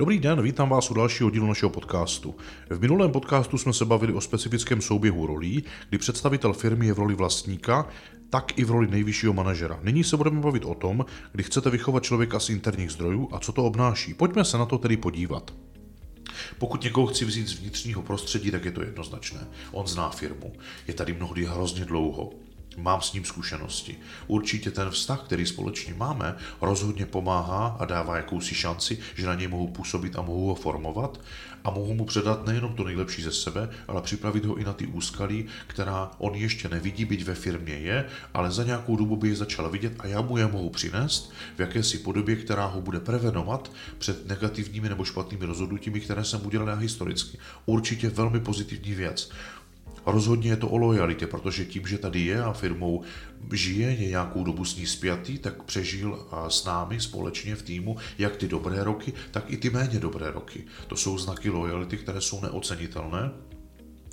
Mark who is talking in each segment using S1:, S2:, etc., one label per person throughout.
S1: Dobrý den, vítám vás u dalšího dílu našeho podcastu. V minulém podcastu jsme se bavili o specifickém souběhu rolí, kdy představitel firmy je v roli vlastníka, tak i v roli nejvyššího manažera. Nyní se budeme bavit o tom, kdy chcete vychovat člověka z interních zdrojů a co to obnáší. Pojďme se na to tedy podívat. Pokud někoho chci vzít z vnitřního prostředí, tak je to jednoznačné. On zná firmu. Je tady mnohdy hrozně dlouho. Mám s ním zkušenosti. Určitě ten vztah, který společně máme, rozhodně pomáhá a dává jakousi šanci, že na něj mohu působit a mohu ho formovat a mohu mu předat nejenom to nejlepší ze sebe, ale připravit ho i na ty úskalí, která on ještě nevidí, byť ve firmě je, ale za nějakou dobu by je začal vidět a já mu je mohu přinést v jakési podobě, která ho bude prevenovat před negativními nebo špatnými rozhodnutími, které jsem udělal historicky. Určitě velmi pozitivní věc. Rozhodně je to o lojalitě, protože tím, že tady je a firmou žije, je nějakou dobu s ní spjatý, tak přežil s námi společně v týmu jak ty dobré roky, tak i ty méně dobré roky. To jsou znaky lojality, které jsou neocenitelné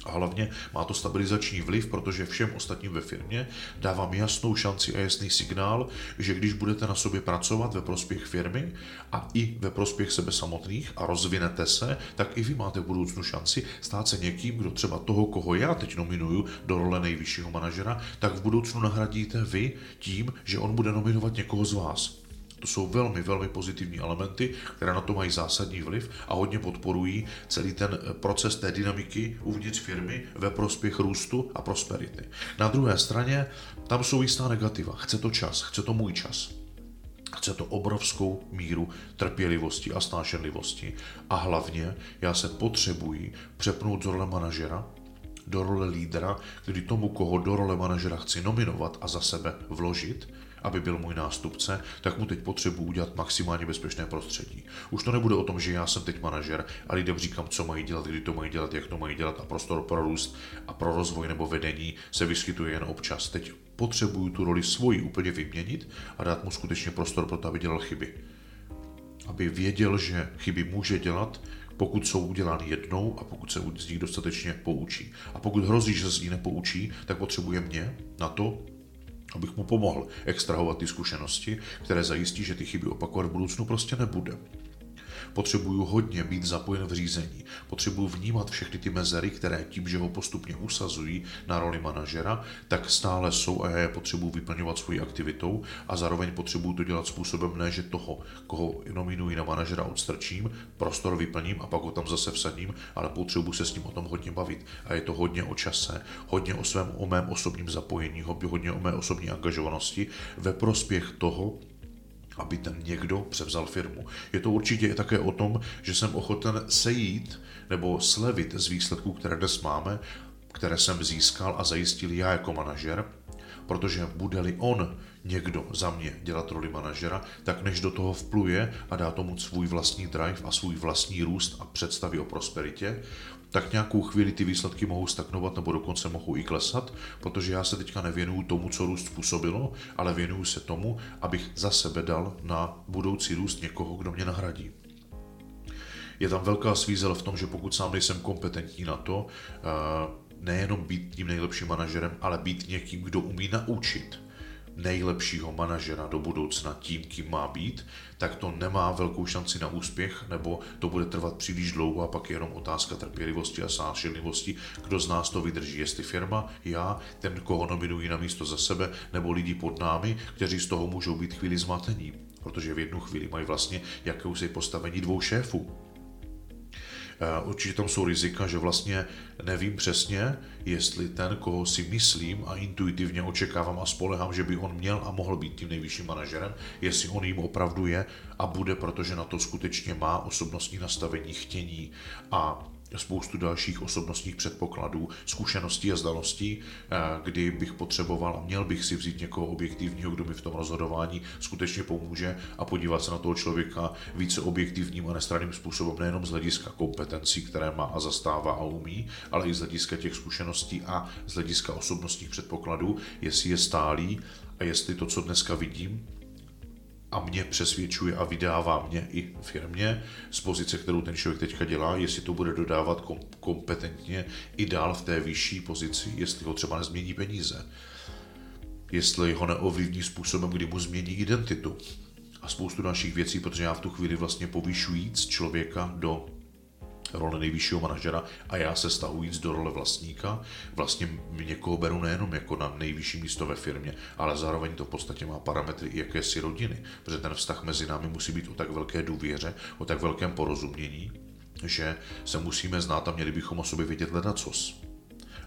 S1: a hlavně má to stabilizační vliv, protože všem ostatním ve firmě dávám jasnou šanci a jasný signál, že když budete na sobě pracovat ve prospěch firmy a i ve prospěch sebe samotných a rozvinete se, tak i vy máte v budoucnu šanci stát se někým, kdo třeba toho, koho já teď nominuju do role nejvyššího manažera, tak v budoucnu nahradíte vy tím, že on bude nominovat někoho z vás. To jsou velmi, velmi pozitivní elementy, které na to mají zásadní vliv a hodně podporují celý ten eh, proces té dynamiky uvnitř firmy ve prospěch růstu a prosperity. Na druhé straně tam jsou jistá negativa. Chce to čas, chce to můj čas. Chce to obrovskou míru trpělivosti a snášenlivosti. A hlavně já se potřebuji přepnout z role manažera do role lídra, kdy tomu, koho do role manažera chci nominovat a za sebe vložit, aby byl můj nástupce, tak mu teď potřebuji udělat maximálně bezpečné prostředí. Už to nebude o tom, že já jsem teď manažer a lidem říkám, co mají dělat, kdy to mají dělat, jak to mají dělat a prostor pro růst a pro rozvoj nebo vedení se vyskytuje jen občas. Teď potřebuju tu roli svoji úplně vyměnit a dát mu skutečně prostor pro to, aby dělal chyby. Aby věděl, že chyby může dělat, pokud jsou udělány jednou a pokud se z nich dostatečně poučí. A pokud hrozí, že se z ní nepoučí, tak potřebuje mě na to, abych mu pomohl extrahovat ty zkušenosti, které zajistí, že ty chyby opakovat v budoucnu prostě nebude. Potřebuju hodně být zapojen v řízení. Potřebuju vnímat všechny ty mezery, které tím, že ho postupně usazují na roli manažera, tak stále jsou a já je potřebuju vyplňovat svojí aktivitou a zároveň potřebuju to dělat způsobem ne, že toho, koho nominuji na manažera, odstrčím, prostor vyplním a pak ho tam zase vsadím, ale potřebuju se s ním o tom hodně bavit. A je to hodně o čase, hodně o svém, o mém osobním zapojení, hodně o mé osobní angažovanosti ve prospěch toho, aby ten někdo převzal firmu. Je to určitě také o tom, že jsem ochoten sejít nebo slevit z výsledků, které dnes máme, které jsem získal a zajistil já jako manažer, protože bude-li on někdo za mě dělat roli manažera, tak než do toho vpluje a dá tomu svůj vlastní drive a svůj vlastní růst a představy o prosperitě, tak nějakou chvíli ty výsledky mohou stagnovat nebo dokonce mohou i klesat, protože já se teďka nevěnuju tomu, co růst způsobilo, ale věnuju se tomu, abych za sebe dal na budoucí růst někoho, kdo mě nahradí. Je tam velká svízel v tom, že pokud sám nejsem kompetentní na to, eh, nejenom být tím nejlepším manažerem, ale být někým, kdo umí naučit nejlepšího manažera do budoucna tím, kým má být, tak to nemá velkou šanci na úspěch, nebo to bude trvat příliš dlouho a pak je jenom otázka trpělivosti a sášenlivosti, kdo z nás to vydrží, jestli firma, já, ten, koho nominují na místo za sebe, nebo lidi pod námi, kteří z toho můžou být chvíli zmatení, protože v jednu chvíli mají vlastně jakousi postavení dvou šéfů určitě tam jsou rizika, že vlastně nevím přesně, jestli ten, koho si myslím a intuitivně očekávám a spolehám, že by on měl a mohl být tím nejvyšším manažerem, jestli on jim opravdu je a bude, protože na to skutečně má osobnostní nastavení, chtění a spoustu dalších osobnostních předpokladů, zkušeností a znalostí, eh, kdy bych potřeboval a měl bych si vzít někoho objektivního, kdo mi v tom rozhodování skutečně pomůže a podívat se na toho člověka více objektivním a nestranným způsobem, nejenom z hlediska kompetencí, které má a zastává a umí, ale i z hlediska těch zkušeností a z hlediska osobnostních předpokladů, jestli je stálý a jestli to, co dneska vidím, a mě přesvědčuje a vydává mě i firmě z pozice, kterou ten člověk teďka dělá, jestli to bude dodávat kompetentně i dál v té vyšší pozici, jestli ho třeba nezmění peníze, jestli ho neovlivní způsobem, kdy mu změní identitu. A spoustu dalších věcí, protože já v tu chvíli vlastně povyšujíc člověka do role nejvyššího manažera a já se stahujíc do role vlastníka, vlastně někoho beru nejenom jako na nejvyšší místo ve firmě, ale zároveň to v podstatě má parametry i jakési rodiny, protože ten vztah mezi námi musí být o tak velké důvěře, o tak velkém porozumění, že se musíme znát a měli bychom o sobě vědět ledacos.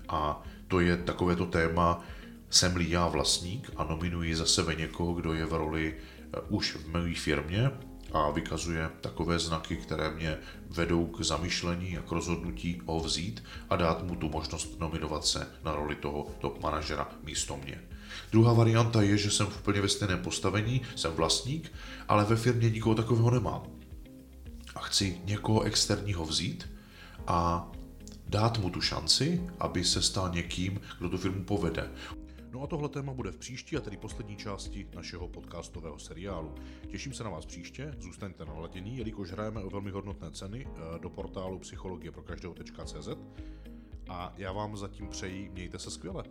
S1: A to je takovéto téma, jsem-li já vlastník a nominuji za sebe někoho, kdo je v roli eh, už v mé firmě, a vykazuje takové znaky, které mě vedou k zamyšlení a k rozhodnutí ho vzít a dát mu tu možnost nominovat se na roli toho top manažera místo mě. Druhá varianta je, že jsem v úplně ve stejném postavení, jsem vlastník, ale ve firmě nikoho takového nemám. A chci někoho externího vzít a dát mu tu šanci, aby se stal někým, kdo tu firmu povede. No a tohle téma bude v příští a tedy poslední části našeho podcastového seriálu. Těším se na vás příště, zůstaňte na ladění, jelikož hrajeme o velmi hodnotné ceny eh, do portálu psychologie pro každého.cz a já vám zatím přeji, mějte se skvěle.